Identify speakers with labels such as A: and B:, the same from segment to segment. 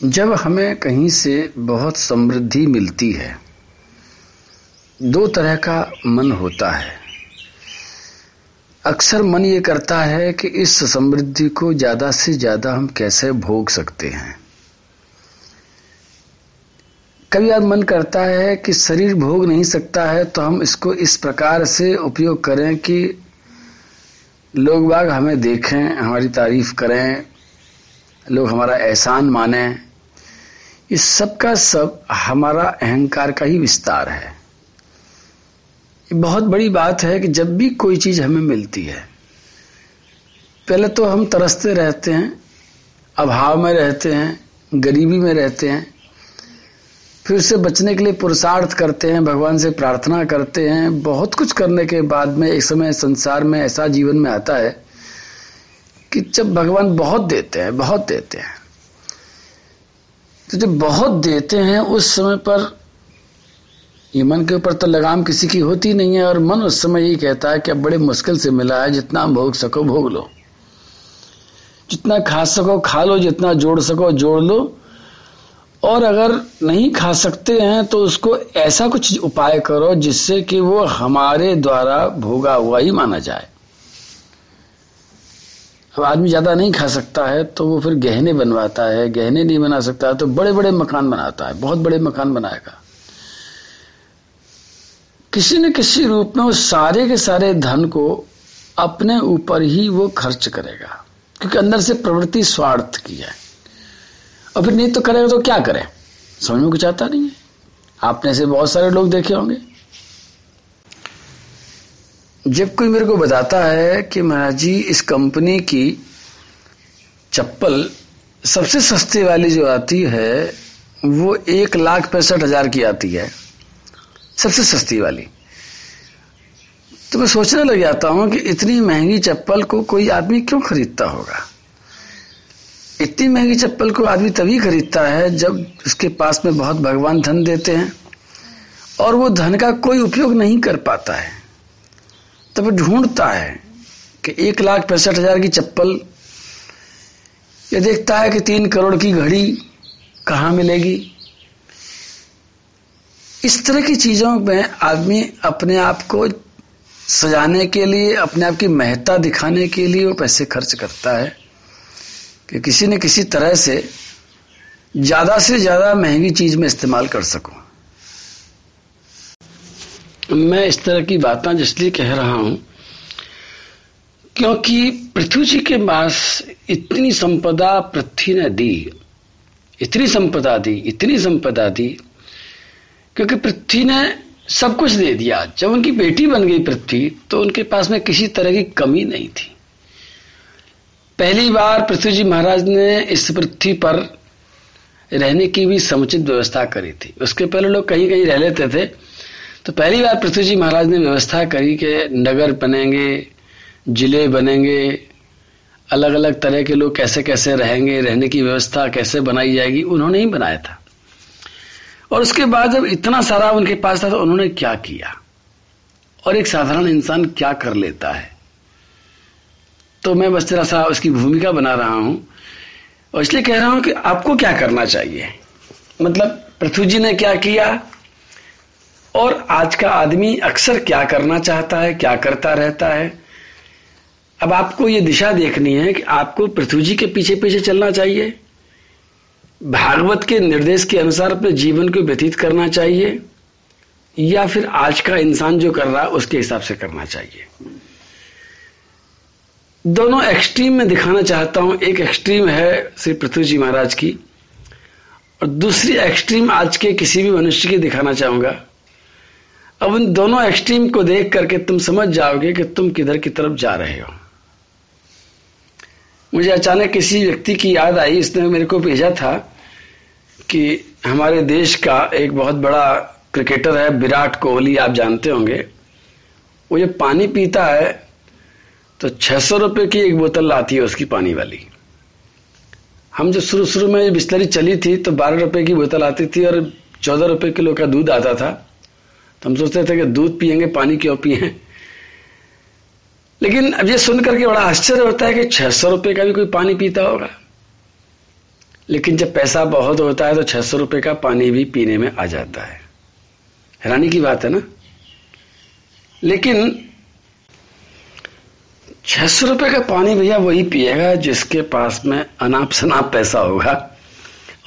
A: जब हमें कहीं से बहुत समृद्धि मिलती है, दो तरह का मन होता है। अक्सर मन ये करता है कि इस समृद्धि को ज़्यादा से ज़्यादा हम कैसे भोग सकते हैं। कभी आज मन करता है कि शरीर भोग नहीं सकता है तो हम इसको इस प्रकार से उपयोग करें कि लोग बाग हमें देखें, हमारी तारीफ़ करें, लोग हमारा एहसान माने। इस सब का सब हमारा अहंकार का ही विस्तार है। ये बहुत बड़ी बात है कि जब भी कोई चीज़ हमें मिलती है, पहले तो हम तरसते रहते हैं, अभाव में रहते हैं, गरीबी में रहते हैं, फिर उससे बचने के लिए पुरुषार्थ करते हैं, भगवान से प्रार्थना करते हैं, बहुत कुछ करने के बाद में एक समय संसार में ऐसा जीवन में आता है कि जब भगवान बहुत देते हैं, बहुत देते हैं। तो जब बहुत देते हैं, उस समय पर ये मन के ऊपर तो लगाम किसी की होती नहीं है, और मन उस समय यही कहता है कि अब बड़े मुश्किल से मिला है, जितना भोग सको भोग लो। जितना खा सको खा लो, जितना जोड़ सको जोड़ लो। और अगर नहीं खा सकते हैं तो उसको ऐसा कुछ उपाय करो जिससे कि वो हमारे द्वारा भोगा हुआ ही माना जाए। अब आदमी ज़्यादा नहीं खा सकता है तो वो फिर गहने बनवाता है, गहने नहीं बना सकता तो बड़े बड़े मकान बनाता है, बहुत बड़े मकान बनाएगा। किसी न किसी रूप में उस सारे के सारे धन को अपने ऊपर ही वो खर्च करेगा, क्योंकि अंदर से प्रवृत्ति स्वार्थ की है। और फिर नहीं तो करेगा तो क्या करे? समझ में कुछ आता नहीं है। आपने से बहुत सारे लोग देखे होंगे। जब कोई मेरे को बताता है कि महाराज जी, इस कंपनी की चप्पल सबसे सस्ती वाली जो आती है, वो एक लाख पैंसठ हज़ार की आती है। सबसे सस्ती वाली। तो मैं सोचने लग जाता हूँ कि इतनी महँगी चप्पल को कोई आदमी क्यों खरीदता होगा? इतनी महँगी चप्पल को आदमी तभी खरीदता है जब उसके पास में बहुत भगवान धन देते हैं और वो धन का कोई उपयोग नहीं कर पाता है। तब ढूंढता है कि एक लाख पैंसठ हज़ार की चप्पल, ये देखता है कि तीन करोड़ की घड़ी कहाँ मिलेगी। इस तरह की चीज़ों में आदमी अपने आप को सजाने के लिए, अपने आप की महत्ता दिखाने के लिए वो पैसे खर्च करता है कि किसी न किसी तरह से ज़्यादा से ज़्यादा महँगी चीज़ में इस्तेमाल कर सकूँ। मैं इस तरह की बातें इसलिए कह रहा हूँ, क्योंकि पृथ्वी जी के पास इतनी संपदा पृथ्वी ने दी, इतनी संपदा दी, इतनी संपदा दी, क्योंकि पृथ्वी ने सब कुछ दे दिया। जब उनकी बेटी बन गई पृथ्वी तो उनके पास में किसी तरह की कमी नहीं थी। पहली बार पृथ्वी जी महाराज ने इस पृथ्वी पर रहने की भी समुचित व्यवस्था करी थी। उसके पहले लोग कहीं कहीं रह लेते थे तो पहली बार पृथ्वी जी महाराज ने व्यवस्था करी कि नगर बनेंगे, ज़िले बनेंगे अलग अलग तरह के लोग कैसे कैसे रहेंगे, रहने की व्यवस्था कैसे बनाई जाएगी, उन्होंने ही बनाया था। और उसके बाद जब इतना सारा उनके पास था तो उन्होंने क्या किया? और एक साधारण इंसान क्या कर लेता है? तो मैं बस तेरा सा उसकी भूमिका बना रहा हूँ। और इसलिए कह रहा हूँ कि आपको क्या करना चाहिए? मतलब पृथ्वी जी ने क्या किया? और आज का आदमी अक्सर क्या करना चाहता है, क्या करता रहता है? अब आपको यह दिशा देखनी है कि आपको पृथ्वी जी के पीछे पीछे चलना चाहिए। भागवत के निर्देश के अनुसार अपने जीवन को व्यतीत करना चाहिए, या फिर आज का इंसान जो कर रहा है, उसके हिसाब से करना चाहिए। दोनों एक्सट्रीम में दिखाना चाहता हूँ। एक एक्सट्रीम है श्री पृथ्वी जी महाराज की, और दूसरी एक्सट्रीम आज के किसी भी मनुष्य की दिखाना चाहूँगा। अब उन दोनों एक्सट्रीम को देख करके तुम समझ जाओगे कि तुम किधर की तरफ़ जा रहे हो। मुझे अचानक किसी व्यक्ति की याद आई, इसने मेरे को भेजा था कि हमारे देश का एक बहुत बड़ा क्रिकेटर है, विराट कोहली, आप जानते होंगे। वो जब पानी पीता है तो छह सौ रुपए की एक बोतल आती है उसकी पानी वाली। हम जब शुरू शुरू में बिस्लरी चली थी तो बारह रुपए की बोतल आती थी और चौदह रुपए किलो का दूध आता था। तो हम सोचते थे कि दूध पियेंगे, पानी क्यों पिए? लेकिन अब ये सुन करके बड़ा आश्चर्य होता है कि छह सौ रुपए का भी कोई पानी पीता होगा। लेकिन जब पैसा बहुत होता है तो छह सौ रुपये का पानी भी पीने में आ जाता है। हैरानी की बात है ना? लेकिन छह सौ रुपये का पानी भैया वही पिएगा जिसके पास में अनाप शनाप पैसा होगा।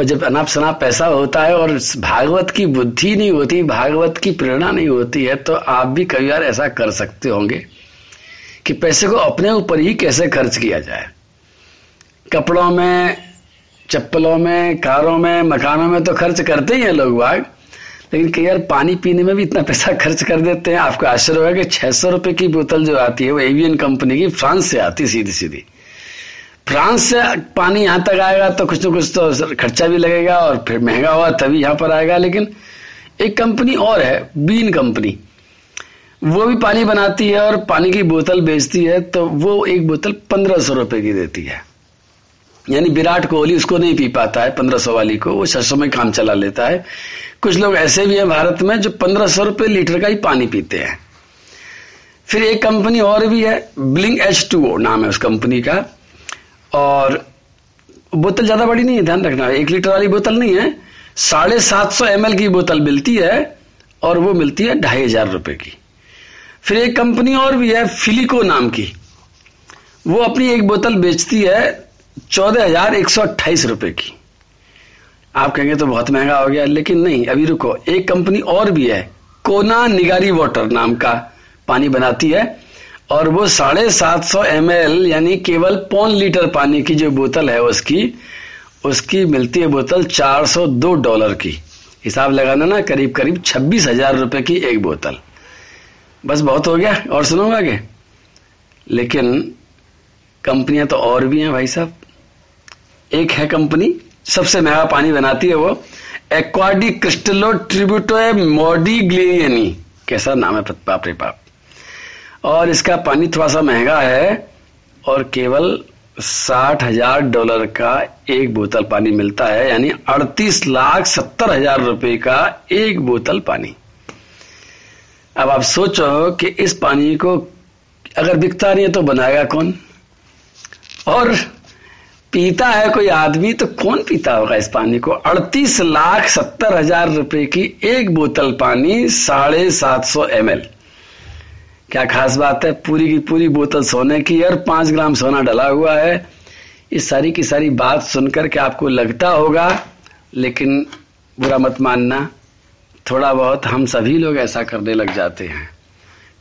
A: और जब अनाप शनाप पैसा होता है और भागवत की बुद्धि नहीं होती, भागवत की प्रेरणा नहीं होती है तो आप भी कई बार ऐसा कर सकते होंगे कि पैसे को अपने ऊपर ही कैसे खर्च किया जाए। कपड़ों में, चप्पलों में, कारों में, मकानों में तो खर्च करते ही हैं लोग बाग, लेकिन कई बार पानी पीने में भी इतना पैसा खर्च कर देते हैं। आपको आश्चर्य होगा कि छह सौ रुपए की बोतल जो आती है, वो एवियन कंपनी की, फ्रांस से आती सीधी सीधी फ्रांस से पानी यहाँ तक आएगा तो कुछ ना कुछ तो खर्चा भी लगेगा और फिर महँगा हुआ तभी यहाँ पर आएगा। लेकिन एक कंपनी और है, बीन कंपनी। वो भी पानी बनाती है और पानी की बोतल बेचती है तो वो एक बोतल पंद्रह सौ रुपए की देती है। यानी विराट कोहली उसको नहीं पी पाता है, पंद्रह सौ वाली को। वो छह सौ में काम चला लेता है। कुछ लोग ऐसे भी हैं भारत में जो पंद्रह सौ रुपए लीटर का ही पानी पीते हैं। फिर एक कंपनी और भी है ब्लिंग एच टू नाम है उस कंपनी का। और बोतल ज़्यादा बड़ी नहीं है, ध्यान रखना, एक लीटर वाली बोतल नहीं है, साढ़े सात सौ एमएल की बोतल मिलती है और वो मिलती है ढाई हज़ार रुपए की। फिर एक कंपनी और भी है, फिलिको नाम की। वो अपनी एक बोतल बेचती है चौदह हज़ार एक सौ अट्ठाईस रुपए की। आप कहेंगे तो बहुत महँगा हो गया, लेकिन नहीं, अभी रुको। एक कंपनी और भी है, कोना निगारी वाटर नाम का पानी बनाती है। और वो साढ़े सात सौ एम यानी केवल पौन लीटर पानी की जो बोतल है उसकी उसकी मिलती है बोतल चार सौ दो डॉलर की। हिसाब लगाना ना, करीब करीब छब्बीस हज़ार रुपए की एक बोतल। बस बहुत हो गया, और सुनोगे आगे? लेकिन कंपनियाँ तो और भी हैं भाई साहब। एक है कंपनी, सबसे महँगा पानी बनाती है वो, एक्वाडी क्रिस्टलो ट्रिब्यूटो मोडिग्लियनी। कैसा नाम है पाप रे पाप और इसका पानी थोड़ा सा महँगा है और केवल साठ हज़ार डॉलर का एक बोतल पानी मिलता है, यानी अड़तीस लाख सत्तर हज़ार रुपए का एक बोतल पानी। अब आप सोचो कि इस पानी को अगर बिकता नहीं है तो बनाएगा कौन? और पीता है कोई आदमी तो कौन पीता होगा इस पानी को? अड़तीस लाख सत्तर हज़ार रुपए की एक बोतल पानी साढ़े सात सौ एम क्या खास बात है? पूरी की पूरी बोतल सोने की और पाँच ग्राम सोना डला हुआ है। इस सारी की सारी बात सुनकर के आपको लगता होगा, लेकिन बुरा मत मानना, थोड़ा बहुत हम सभी लोग ऐसा करने लग जाते हैं।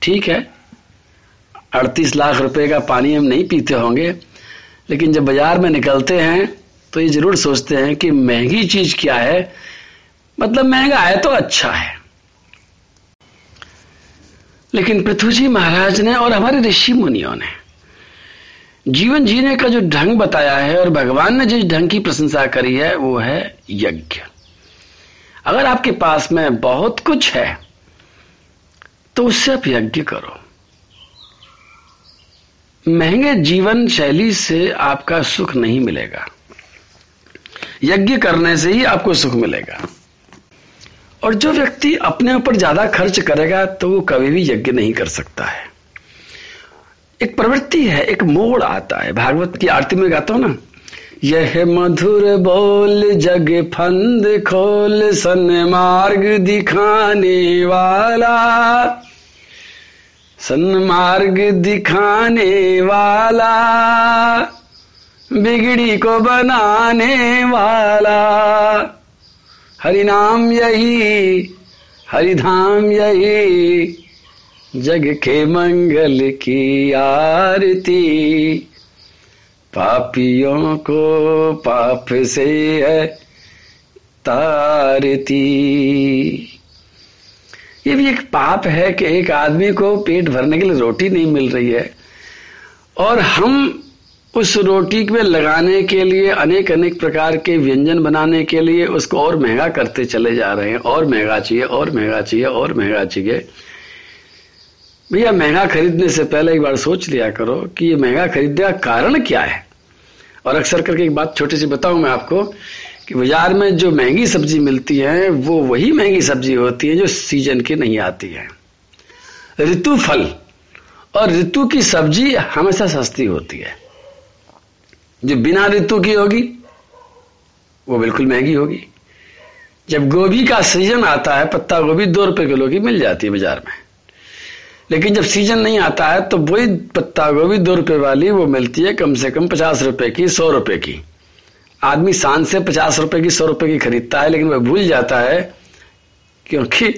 A: ठीक है? अड़तीस लाख रुपए का पानी हम नहीं पीते होंगे, लेकिन जब बाज़ार में निकलते हैं तो ये ज़रूर सोचते हैं कि महँगी चीज़ क्या है? मतलब महँगा है तो अच्छा है। लेकिन पृथ्वी जी महाराज ने और हमारे ऋषि मुनियों ने जीवन जीने का जो ढंग बताया है और भगवान ने जिस ढंग की प्रशंसा करी है, वो है यज्ञ। अगर आपके पास में बहुत कुछ है तो उससे आप यज्ञ करो। महँगे जीवन शैली से आपका सुख नहीं मिलेगा। यज्ञ करने से ही आपको सुख मिलेगा। और जो व्यक्ति अपने ऊपर ज़्यादा खर्च करेगा तो वो कभी भी यज्ञ नहीं कर सकता है। एक प्रवृत्ति है, एक मोड़ आता है। भागवत की आरती में गाता हूँ ना, यह मधुर बोल जग फंद खोल सन मार्ग दिखाने वाला। सन्मार्ग दिखाने वाला, बिगड़ी को बनाने वाला। हरि नाम यही, हरिधाम यही, जग के मंगल की आरती। पापियों को पाप से है तारती। ये भी एक पाप है कि एक आदमी को पेट भरने के लिए रोटी नहीं मिल रही है। और हम उस रोटी में लगाने के लिए, अनेक अनेक प्रकार के व्यंजन बनाने के लिए उसको और महँगा करते चले जा रहे हैं। और महँगा चाहिए, और महँगा चाहिए, और महँगा चाहिए। भैया, महँगा खरीदने से पहले एक बार सोच लिया करो कि ये महँगा खरीदने का कारण क्या है। और अक्सर करके एक बात छोटी सी बताऊँ मैं आपको कि बाज़ार में जो महँगी सब्ज़ी मिलती है, वो वही महँगी सब्ज़ी होती है जो सीज़न की नहीं आती है। ऋतु फल और ऋतु की सब्ज़ी हमेशा सस्ती होती है। जो बिना ऋतु की होगी, वो बिल्कुल महँगी होगी। जब गोभी का सीज़न आता है, पत्ता गोभी दो रुपए किलो की मिल जाती है बाज़ार में। लेकिन जब सीज़न नहीं आता है तो वही पत्ता गोभी दो रुपए वाली वो मिलती है कम से कम पचास रुपए की, सौ रुपए की। आदमी शान से पचास रुपए की, सौ रुपए की खरीदता है, लेकिन वह भूल जाता है क्योंकि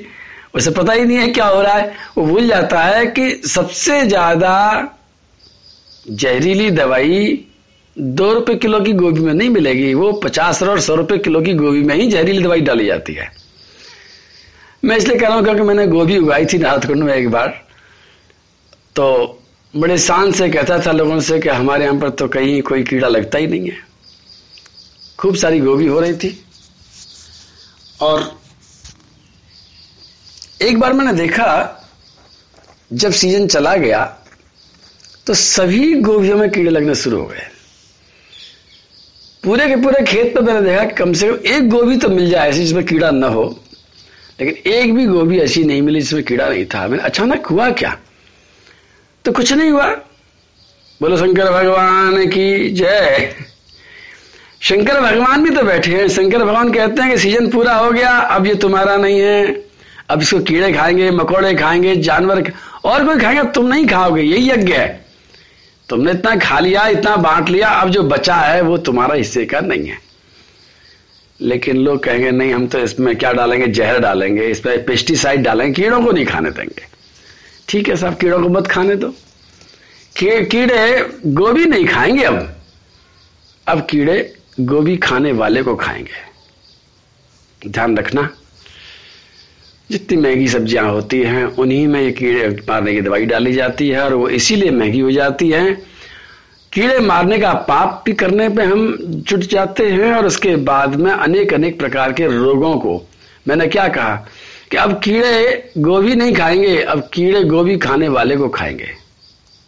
A: उसे पता ही नहीं है क्या हो रहा है। वो भूल जाता है कि सबसे ज़्यादा जहरीली दवाई दो रुपए किलो की गोभी में नहीं मिलेगी, वो पचास और सौ रुपए किलो की गोभी में ही जहरीली दवाई डाली जाती है। मैं इसलिए कह रहा हूँ, क्योंकि मैंने गोभी उगाई थी नारदकुंड में एक बार तो बड़े शान से कहता था लोगों से कि हमारे यहाँ पर तो कहीं कोई कीड़ा लगता ही नहीं है। खूब सारी गोभी हो रही थी। और एक बार मैंने देखा, जब सीज़न चला गया तो सभी गोभियों में कीड़े लगने शुरू हो गए। पूरे के पूरे खेत में मैंने देखा कम से कम एक गोभी तो मिल जाए ऐसी जिसमें कीड़ा न हो। लेकिन एक भी गोभी ऐसी नहीं मिली जिसमें कीड़ा नहीं था। मैंने अचानक हुआ क्या? तो कुछ नहीं हुआ। बोलो, शंकर भगवान की जय। शंकर भगवान भी तो बैठे हैं। शंकर भगवान कहते हैं कि सीज़न पूरा हो गया, अब ये तुम्हारा नहीं है। अब इसको कीड़े खाएँगे, मकोड़े खाएँगे, जानवर और कोई खाएँगे? तुम नहीं खाओगे, यही यज्ञ है। तुमने इतना खा लिया, इतना बांट लिया, अब जो बचा है वो तुम्हारा हिस्से का नहीं है। लेकिन लोग कहेंगे, नहीं, हम तो इसमें क्या डालेंगे? जहर डालेंगे इसमें पेस्टिसाइड डालेंगे, कीड़ों को नहीं खाने देंगे। ठीक है साहब, कीड़ों को मत खाने दो। कीड़े गोभी नहीं खाएँगे अब। अब कीड़े गोभी खाने वाले को खाएँगे। ध्यान रखना। जितनी महँगी सब्ज़ियाँ होती हैं, उन्हीं में ये कीड़े मारने की दवाई डाली जाती है और वो इसीलिए महँगी हो जाती है। कीड़े मारने का पाप भी करने पे हम जुट जाते हैं और उसके बाद में अनेक अनेक प्रकार के रोगों को। मैंने क्या कहा कि अब कीड़े गोभी नहीं खाएँगे, अब कीड़े गोभी खाने वाले को खाएँगे।